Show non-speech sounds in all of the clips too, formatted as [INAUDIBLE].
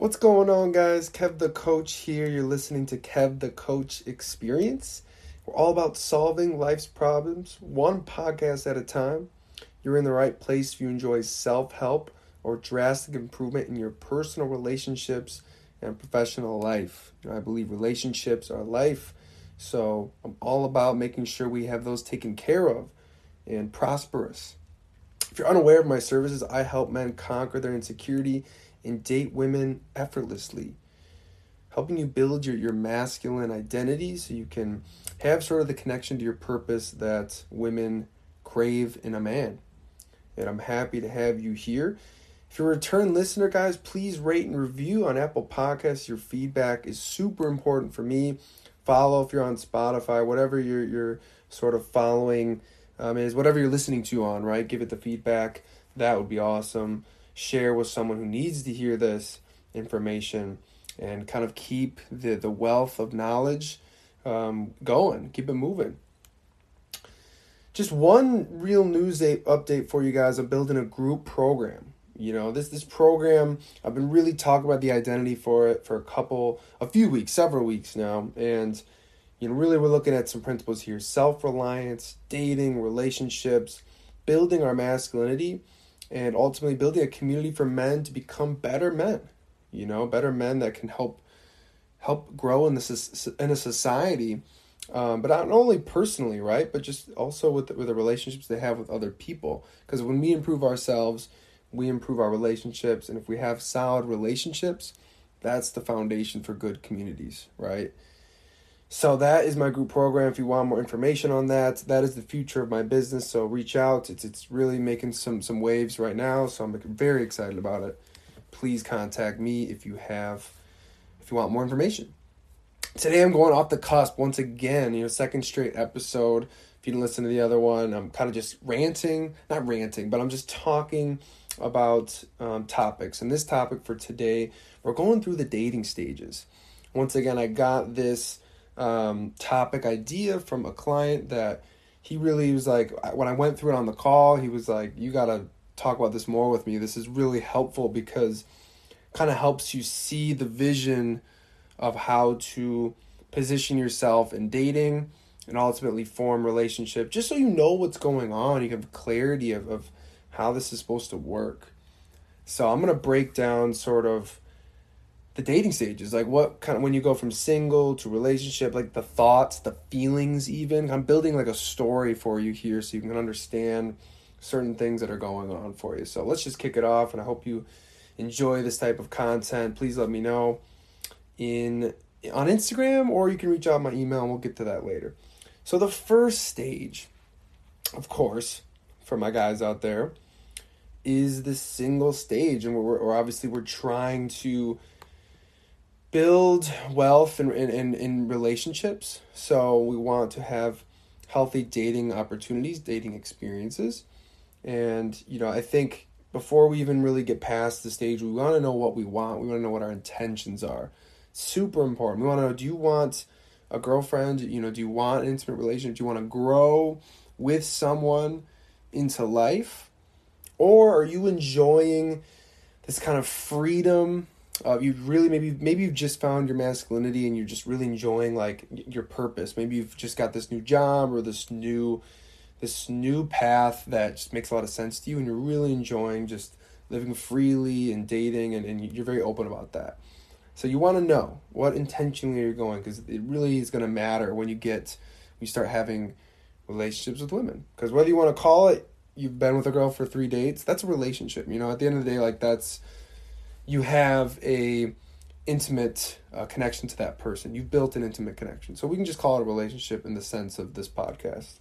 What's going on, guys? Kev the Coach here. You're listening to Kev the Coach Experience. We're all about solving life's problems, one podcast at a time. You're in the right place if you enjoy self help or drastic improvement in your personal relationships and professional life. You know, I believe relationships are life, so I'm all about making sure we have those taken care of and prosperous. If you're unaware of my services, I help men conquer their insecurity and date women effortlessly, helping you build your, your masculine identity so you can have sort of the connection to your purpose that women crave in a man. And I'm happy to have you here. If you're a return listener, guys, please rate and review on Apple Podcasts. Your feedback is super important for me. Follow if you're on Spotify, whatever you're, you're sort of following um, is, whatever you're listening to on, right? Give it the feedback. That would be awesome share with someone who needs to hear this information and kind of keep the, the wealth of knowledge um, going, keep it moving. Just one real news update for you guys. I'm building a group program. You know, this this program, I've been really talking about the identity for it for a couple, a few weeks, several weeks now. And, you know, really we're looking at some principles here self reliance, dating, relationships, building our masculinity and ultimately building a community for men to become better men you know better men that can help help grow in this in a society um, but not only personally right but just also with the, with the relationships they have with other people. Because when we improve ourselves we improve our relationships and if we have solid relationships that's the foundation for good communities right so that is my group program. If you want more information on that, that is the future of my business. So reach out. It's it's really making some some waves right now. So I'm very excited about it. Please contact me if you have if you want more information. Today I'm going off the cusp once again. You know, second straight episode. If you didn't listen to the other one, I'm kind of just ranting, not ranting, but I'm just talking about um, topics. And this topic for today, we're going through the dating stages. Once again, I got this um, topic idea from a client that he really was like when I went through it on the call, he was like, "You got to talk about this more with me. This is really helpful because kind of helps you see the vision of how to position yourself in dating and ultimately form relationship just so you know what's going on you have clarity of, of how this is supposed to work so i'm going to break down sort of the dating stages like what kind of when you go from single to relationship like the thoughts the feelings even i'm building like a story for you here so you can understand certain things that are going on for you. So let's just kick it off and i hope you enjoy this type of content. Please let me know in on instagram or you can reach out my email and we'll get to that later. So the first stage of course for my guys out there is the single stage and we're, we're obviously we're trying to build wealth in, in, in, relationships. So we want to have healthy dating opportunities, dating experiences. And, you know, I think before we even really get past the stage, we want to know what we want. We want to know what our intentions are. Super important. We want to know do you want a girlfriend? You know, do you want an intimate relationship? Do you want to grow with someone into life? Or are you enjoying this kind of freedom uh, you really maybe maybe you've just found your masculinity and you're just really enjoying like your purpose. Maybe you've just got this new job or this new this new path that just makes a lot of sense to you and you're really enjoying just living freely and dating and, and you're very open about that. So you want to know what intentionally you're going because it really is going to matter when you get you start having relationships with women. Because whether you want to call it you've been with a girl for three dates that's a relationship you know? At the end of the day like that's you have a intimate uh, connection to that person. You've built an intimate connection. So we can just call it a relationship in the sense of this podcast.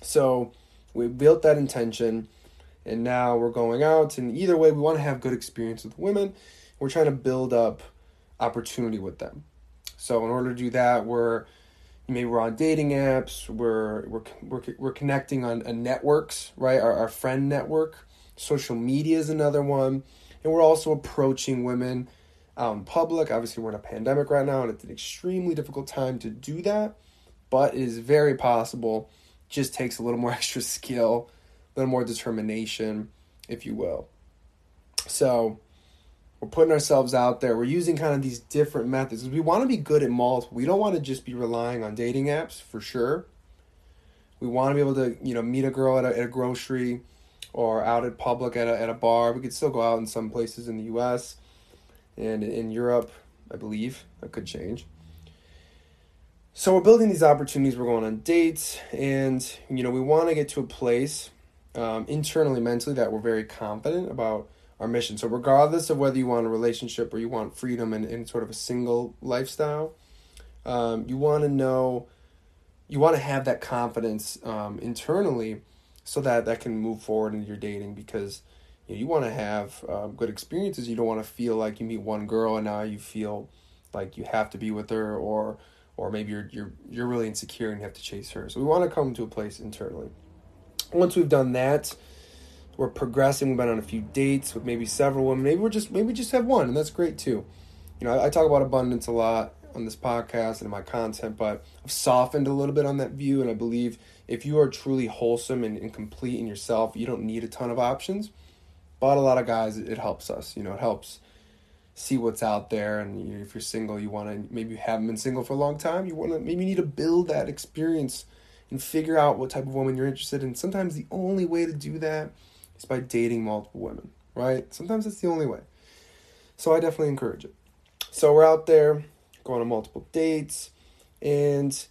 So we built that intention and now we're going out and either way we want to have good experience with women. We're trying to build up opportunity with them. So in order to do that, we're maybe we're on dating apps, we're we're we're, we're connecting on, on networks, right? Our, our friend network. Social media is another one and we're also approaching women out in public. Obviously, we're in a pandemic right now, and it's an extremely difficult time to do that, but it is very possible. Just takes a little more [LAUGHS] extra skill, a little more determination, if you will. So, we're putting ourselves out there. We're using kind of these different methods. We want to be good at multiple. We don't want to just be relying on dating apps for sure. We want to be able to, you know, meet a girl at a, at a grocery or out in public at a, at a bar. We could still go out in some places in the U.S. and in Europe, I believe. That could change. So we're building these opportunities. We're going on dates, and you know, we want to get to a place um, internally, mentally, that we're very confident about our mission. So, regardless of whether you want a relationship or you want freedom and, in sort of a single lifestyle, um, you want to know, you want to have that confidence um, internally so that that can move forward in your dating because you, know, you want to have um, good experiences. You don't want to feel like you meet one girl and now you feel like you have to be with her or or maybe you're you're you're really insecure and you have to chase her. So we want to come to a place internally. Once we've done that, we're progressing. We've been on a few dates with maybe several women. Maybe we're just maybe just have one, and that's great too. You know, I, I talk about abundance a lot on this podcast and in my content, but I've softened a little bit on that view, and I believe if you are truly wholesome and, and complete in yourself, you don't need a ton of options. But a lot of guys, it, helps us. You know, it helps see what's out there and if you're single you want to maybe you haven't been single for a long time you want to maybe you need to build that experience and figure out what type of woman you're interested in sometimes the only way to do that is by dating multiple women, right? Sometimes it's the only way. So I definitely encourage it. So we're out there going on multiple dates, and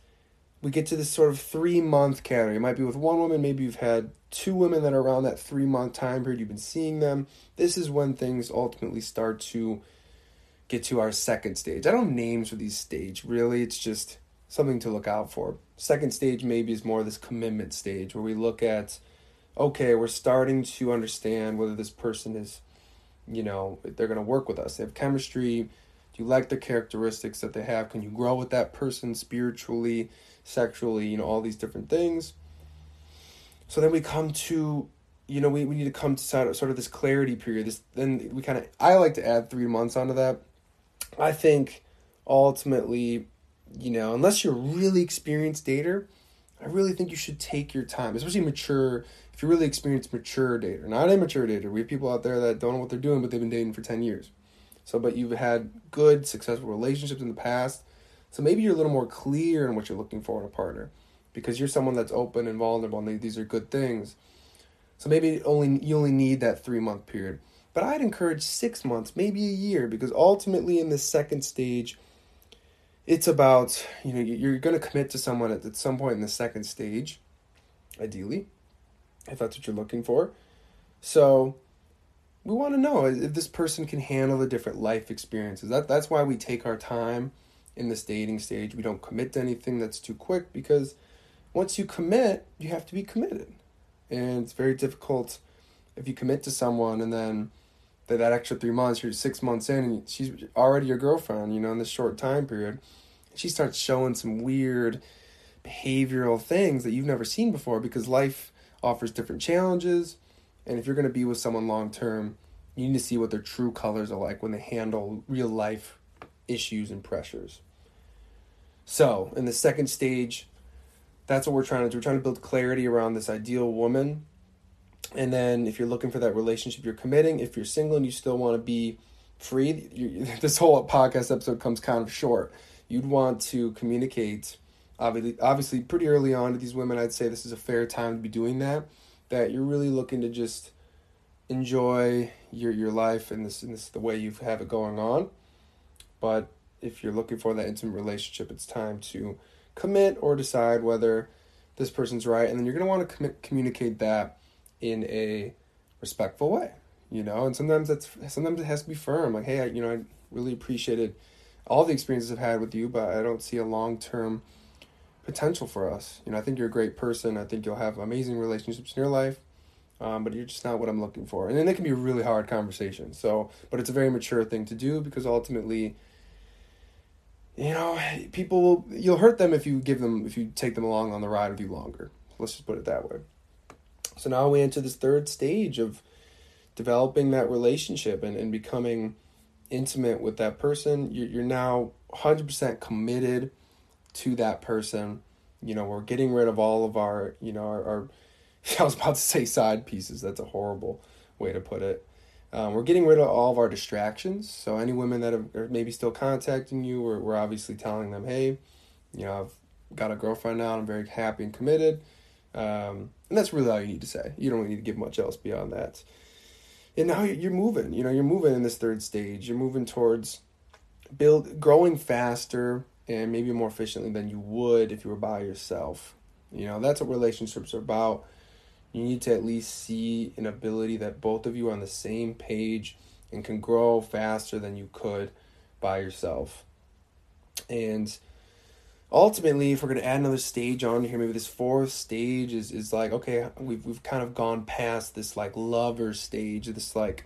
we get to this sort of three month category. It might be with one woman, maybe you've had two women that are around that three month time period, you've been seeing them. This is when things ultimately start to get to our second stage. I don't names for these stage, really, it's just something to look out for. Second stage maybe is more this commitment stage where we look at okay, we're starting to understand whether this person is, you know, they're going to work with us. They have chemistry. Do you like the characteristics that they have? Can you grow with that person spiritually, sexually, you know, all these different things? So then we come to, you know, we, we need to come to sort of, this clarity period. This then we kind of I like to add three months onto that. I think ultimately, you know, unless you're really experienced dater, I really think you should take your time, especially mature if you really experienced mature dater, not immature dater, we have people out there that don't know what they're doing, but they've been dating for 10 years. So, but you've had good, successful relationships in the past. So maybe you're a little more clear in what you're looking for in a partner because you're someone that's open and vulnerable and these are good things. So maybe only you only need that three month period. But I'd encourage six months, maybe a year, because ultimately in the second stage, it's about, you know, you're going to commit to someone at, at some point in the second stage, ideally if that's what you're looking for. So we want to know if this person can handle the different life experiences. That that's why we take our time in this dating stage. We don't commit to anything that's too quick because once you commit, you have to be committed. And it's very difficult if you commit to someone and then that, that extra three months, you're six months in and she's already your girlfriend, you know, in this short time period. She starts showing some weird behavioral things that you've never seen before because life offers different challenges. And if you're going to be with someone long term, you need to see what their true colors are like when they handle real life issues and pressures. So, in the second stage, that's what we're trying to do. We're trying to build clarity around this ideal woman. And then, if you're looking for that relationship, you're committing. If you're single and you still want to be free, you, [LAUGHS] this whole podcast episode comes kind of short. You'd want to communicate obviously obviously pretty early on to these women i'd say this is a fair time to be doing that that you're really looking to just enjoy your your life and this and this the way you have it going on. But if you're looking for that intimate relationship it's time to commit or decide whether this person's right and then you're to want to com- communicate that in a respectful way you know? And sometimes that's sometimes it has to be firm like hey I, you know i really appreciated all the experiences i've had with you but i don't see a long-term potential for us. You know, I think you're a great person. I think you'll have amazing relationships in your life, um, but you're just not what I'm looking for. And then it can be a really hard conversation. So, but it's a very mature thing to do because ultimately, you know, people will, you'll hurt them if you give them, if you take them along on the ride with you longer. Let's just put it that way. So now we enter this third stage of developing that relationship and, and becoming intimate with that person. You're, you're now 100% committed to that person. You know, we're getting rid of all of our, you know, our, our [LAUGHS] I was about to say side pieces. That's a horrible way to put it. Um, we're getting rid of all of our distractions. So any women that are maybe still contacting you, we're, we're obviously telling them, hey, you know, I've got a girlfriend now. I'm very happy and committed. Um, and that's really all you need to say. You don't need to give much else beyond that. And now you're moving. You know, you're moving in this third stage. You're moving towards build growing faster and maybe more efficiently than you would if you were by yourself. You know, that's what relationships are about. You need to at least see an ability that both of you are on the same page and can grow faster than you could by yourself. And ultimately, if we're going to add another stage on here, maybe this fourth stage is, is like, okay, we've, we've kind of gone past this like lover stage, this like,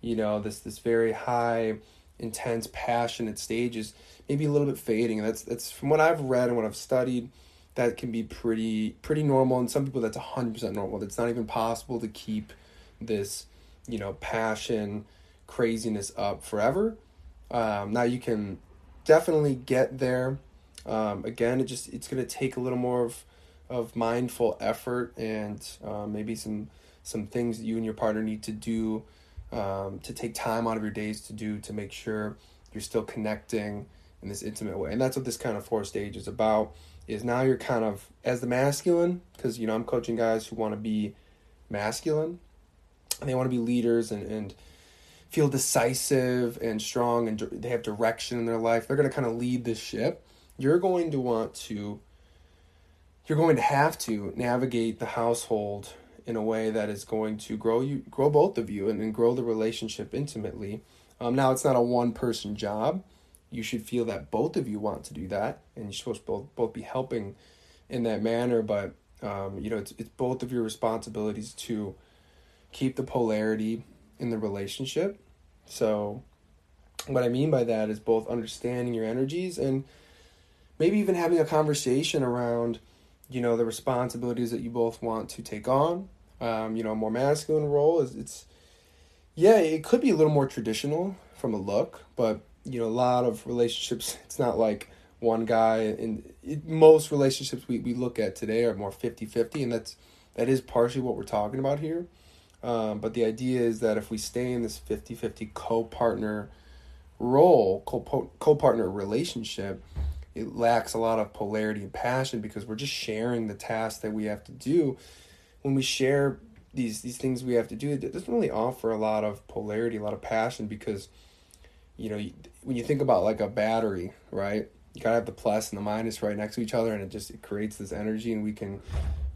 you know, this, this very high, intense, passionate stages, maybe a little bit fading. That's, that's from what I've read and what I've studied that can be pretty pretty normal. And some people that's 100% normal. It's not even possible to keep this you know passion craziness up forever. Um, now you can definitely get there. Um, again it just it's to take a little more of of mindful effort and uh, maybe some some things that you and your partner need to do um, to take time out of your days to do to make sure you're still connecting in this intimate way and that's what this kind of four stage is about is now you're kind of as the masculine because you know I'm coaching guys who want to be masculine and they want to be leaders and and feel decisive and strong and they have direction in their life. They're going to kind of lead the ship. You're going to want to you're going to have to navigate the household in a way that is going to grow you grow both of you and, and grow the relationship intimately. Um, now it's not a one person job you should feel that both of you want to do that, and you're supposed to both, both be helping in that manner. But um, you know, it's it's both of your responsibilities to keep the polarity in the relationship. So, what I mean by that is both understanding your energies and maybe even having a conversation around, you know, the responsibilities that you both want to take on. Um, you know, more masculine role is it's yeah, it could be a little more traditional from a look, but you know a lot of relationships [LAUGHS] it's not like one guy and it, most relationships we, we look at today are more 50-50 and that's that is partially what we're talking about here. Um, but the idea is that if we stay in this 50-50 co-partner role co- co-partner relationship it lacks a lot of polarity and passion because we're just sharing the tasks that we have to do when we share these these things we have to do it doesn't really offer a lot of polarity a lot of passion because you know, when you think about like a battery, right? You gotta have the plus and the minus right next to each other, and it just it creates this energy, and we can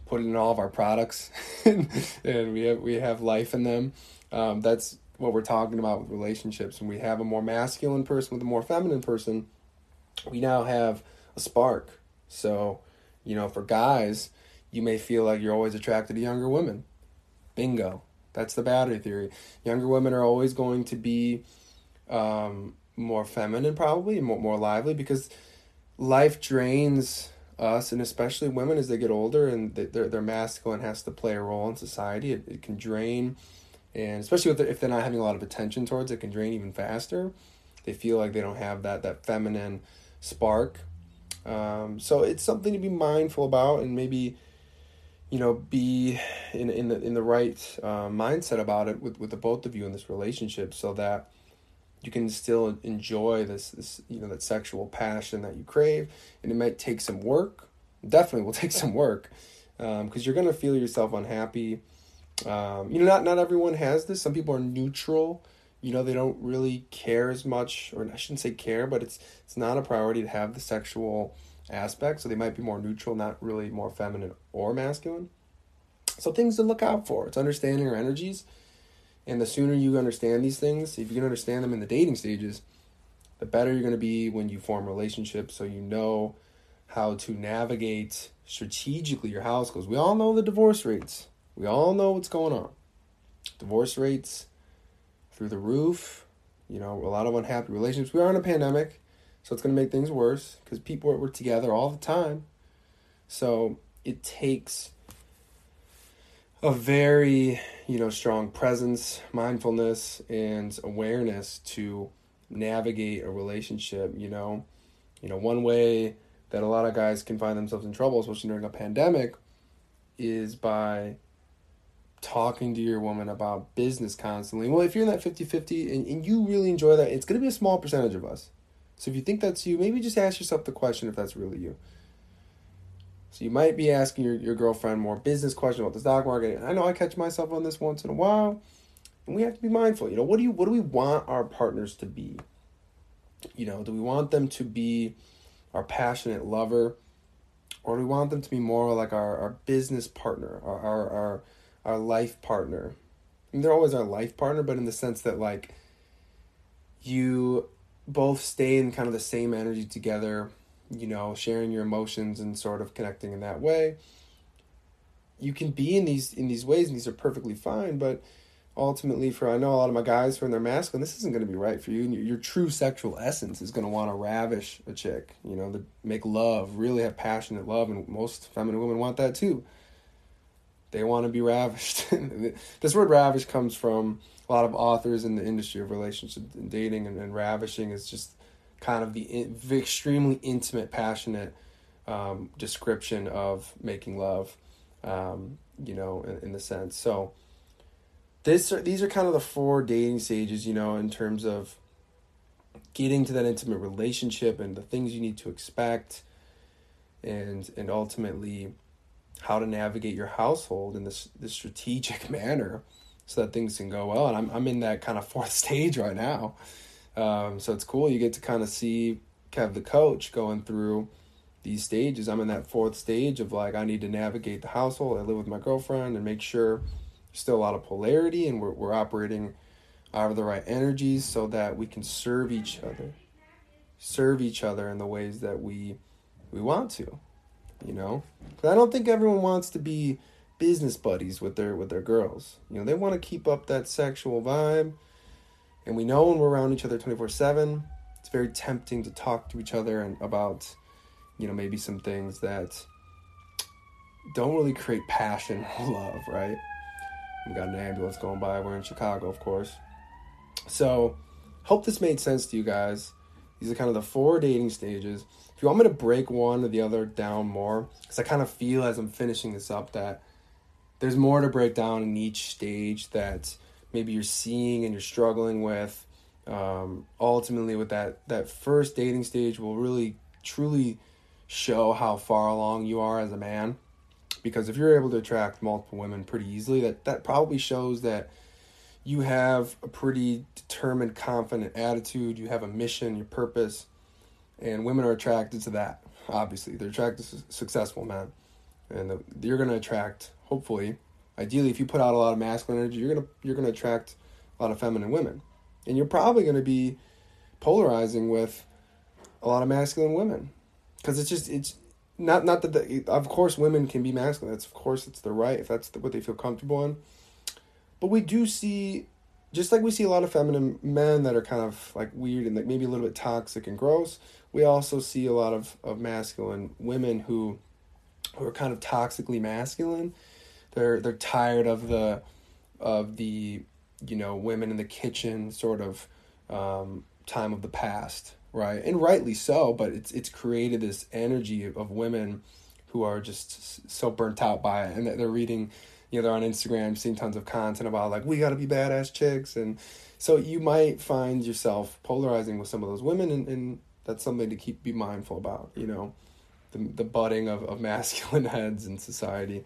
put it in all of our products, [LAUGHS] and, we have we have life in them. Um, that's what we're talking about with relationships. When we have a more masculine person with a more feminine person, we now have a spark. So, you know, for guys, you may feel like you're always attracted to younger women. Bingo. That's the battery theory. Younger women are always going to be um, more feminine, probably more more lively, because life drains us, and especially women as they get older and their their masculine has to play a role in society. It, it can drain, and especially if they're, if they're not having a lot of attention towards it, can drain even faster. They feel like they don't have that that feminine spark. Um, so it's something to be mindful about, and maybe you know be in in the in the right uh, mindset about it with with the both of you in this relationship, so that you can still enjoy this this you know that sexual passion that you crave. And it might take some work. Definitely will [LAUGHS] take some work because um, you're to feel yourself unhappy. Um, you know not not everyone has this. Some people are neutral. You know they don't really care as much or i shouldn't say care but it's it's not a priority to have the sexual aspect so they might be more neutral not really more feminine or masculine so things to look out for it's understanding your energies and the sooner you understand these things, if you can understand them in the dating stages, the better you're going to be when you form relationships so you know how to navigate strategically your house because we all know the divorce rates. We all know what's going on. Divorce rates through the roof. You know, a lot of unhappy relationships. We are in a pandemic, so it's going to make things worse because people were together all the time. So it takes a very you know strong presence mindfulness and awareness to navigate a relationship you know you know one way that a lot of guys can find themselves in trouble especially during a pandemic is by talking to your woman about business constantly. Well, if you're in that 50 50 and, and you really enjoy that, it's going to be a small percentage of us. So if you think that's you, maybe just ask yourself the question if that's really you. So you might be asking your, your girlfriend more business questions about the stock market. I know I catch myself on this once in a while. And we have to be mindful. You know, what do you what do we want our partners to be? You know, do we want them to be our passionate lover? Or do we want them to be more like our, our business partner, our, our, our, our life partner? I mean, they're always our life partner, but in the sense that, like, you both stay in kind of the same energy together, you know, sharing your emotions and sort of connecting in that way. You can be in these in these ways, and these are perfectly fine, but ultimately for I know a lot of my guys when they're masculine, this isn't going to be right for you. And your, your true sexual essence is going to want to ravish a chick, you know, to make love, really have passionate love, and most feminine women want that too. They want to be ravished. [LAUGHS] this word ravish comes from a lot of authors in the industry of relationship and dating, and, and ravishing is just kind of the in, extremely intimate, passionate um, description of making love, um, you know, in, in the sense. So this these are kind of the four dating stages, you know, in terms of getting to that intimate relationship and the things you need to expect and and ultimately how to navigate your household in this this strategic [LAUGHS] manner so that things can go well and I'm I'm in that kind of fourth [LAUGHS] stage right now. Um, so it's cool you get to kind of see Kev the coach going through these stages. I'm in that fourth stage of like I need to navigate the household. I live with my girlfriend and make sure there's still a lot of polarity and we're, we're operating out of the right energies so that we can serve each other serve each other in the ways that we we want to you know i don't think everyone wants to be business buddies with their with their girls you know they want to keep up that sexual vibe and we know when we're around each other 24-7 it's very tempting to talk to each other and about you know maybe some things that don't really create passion or [LAUGHS] love right we got an ambulance going by. We're in Chicago, of course. So, hope this made sense to you guys. These are kind of the four dating stages. If you want me to break one or the other down more, because I kind of feel as I'm finishing this up that there's more to break down in each stage that maybe you're seeing and you're struggling with. Um, ultimately, with that that first dating stage will really truly show how far along you are as a man because if you're able to attract multiple women pretty easily, that that probably shows that you have a pretty determined, confident attitude. You have a mission, your purpose, and women are attracted to that. Obviously, they're attracted to successful men, and the, you're going to attract. Hopefully, ideally, if you put out a lot of masculine energy, you're gonna you're gonna attract a lot of feminine women, and you're probably going to be polarizing with a lot of masculine women because it's just it's not not that the, of course women can be masculine. That's of course it's the right if that's the, what they feel comfortable in. But we do see, just like we see a lot of feminine men that are kind of like weird and like maybe a little bit toxic and gross. We also see a lot of of masculine women who, who are kind of toxically masculine. They're they're tired of the, of the, you know, women in the kitchen sort of, um, time of the past right? And rightly so, but it's it's created this energy of women who are just so burnt out by it, and they're reading, you know, they're on Instagram, seeing tons of content about like we got to be badass chicks, and so you might find yourself polarizing with some of those women, and, and that's something to keep be mindful about, you know, the the budding of of [LAUGHS] masculine heads in society.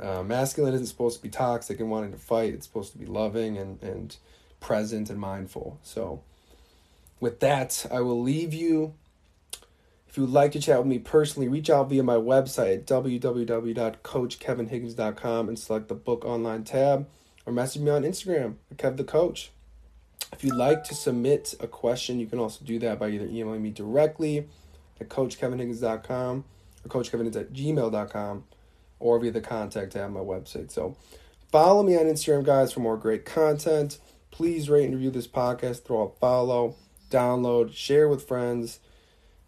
Uh, masculine isn't supposed to be toxic and wanting to fight. It's supposed to be loving and and present and mindful. So with that, I will leave you. If you would like to chat with me personally, reach out via my website at www.coachkevinhiggins.com and select the book online tab or message me on Instagram at Kev the Coach. If you'd like to submit a question, you can also do that by either emailing me directly at coachkevinhiggins.com or coachkevinhiggins at gmail.com or via the contact tab on my website. So follow me on Instagram, guys, for more great content. Please rate and review this podcast, throw a follow download, share with friends.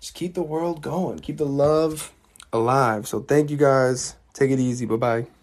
Just keep the world going, keep the love alive. So, thank you guys. Take it easy. Bye bye.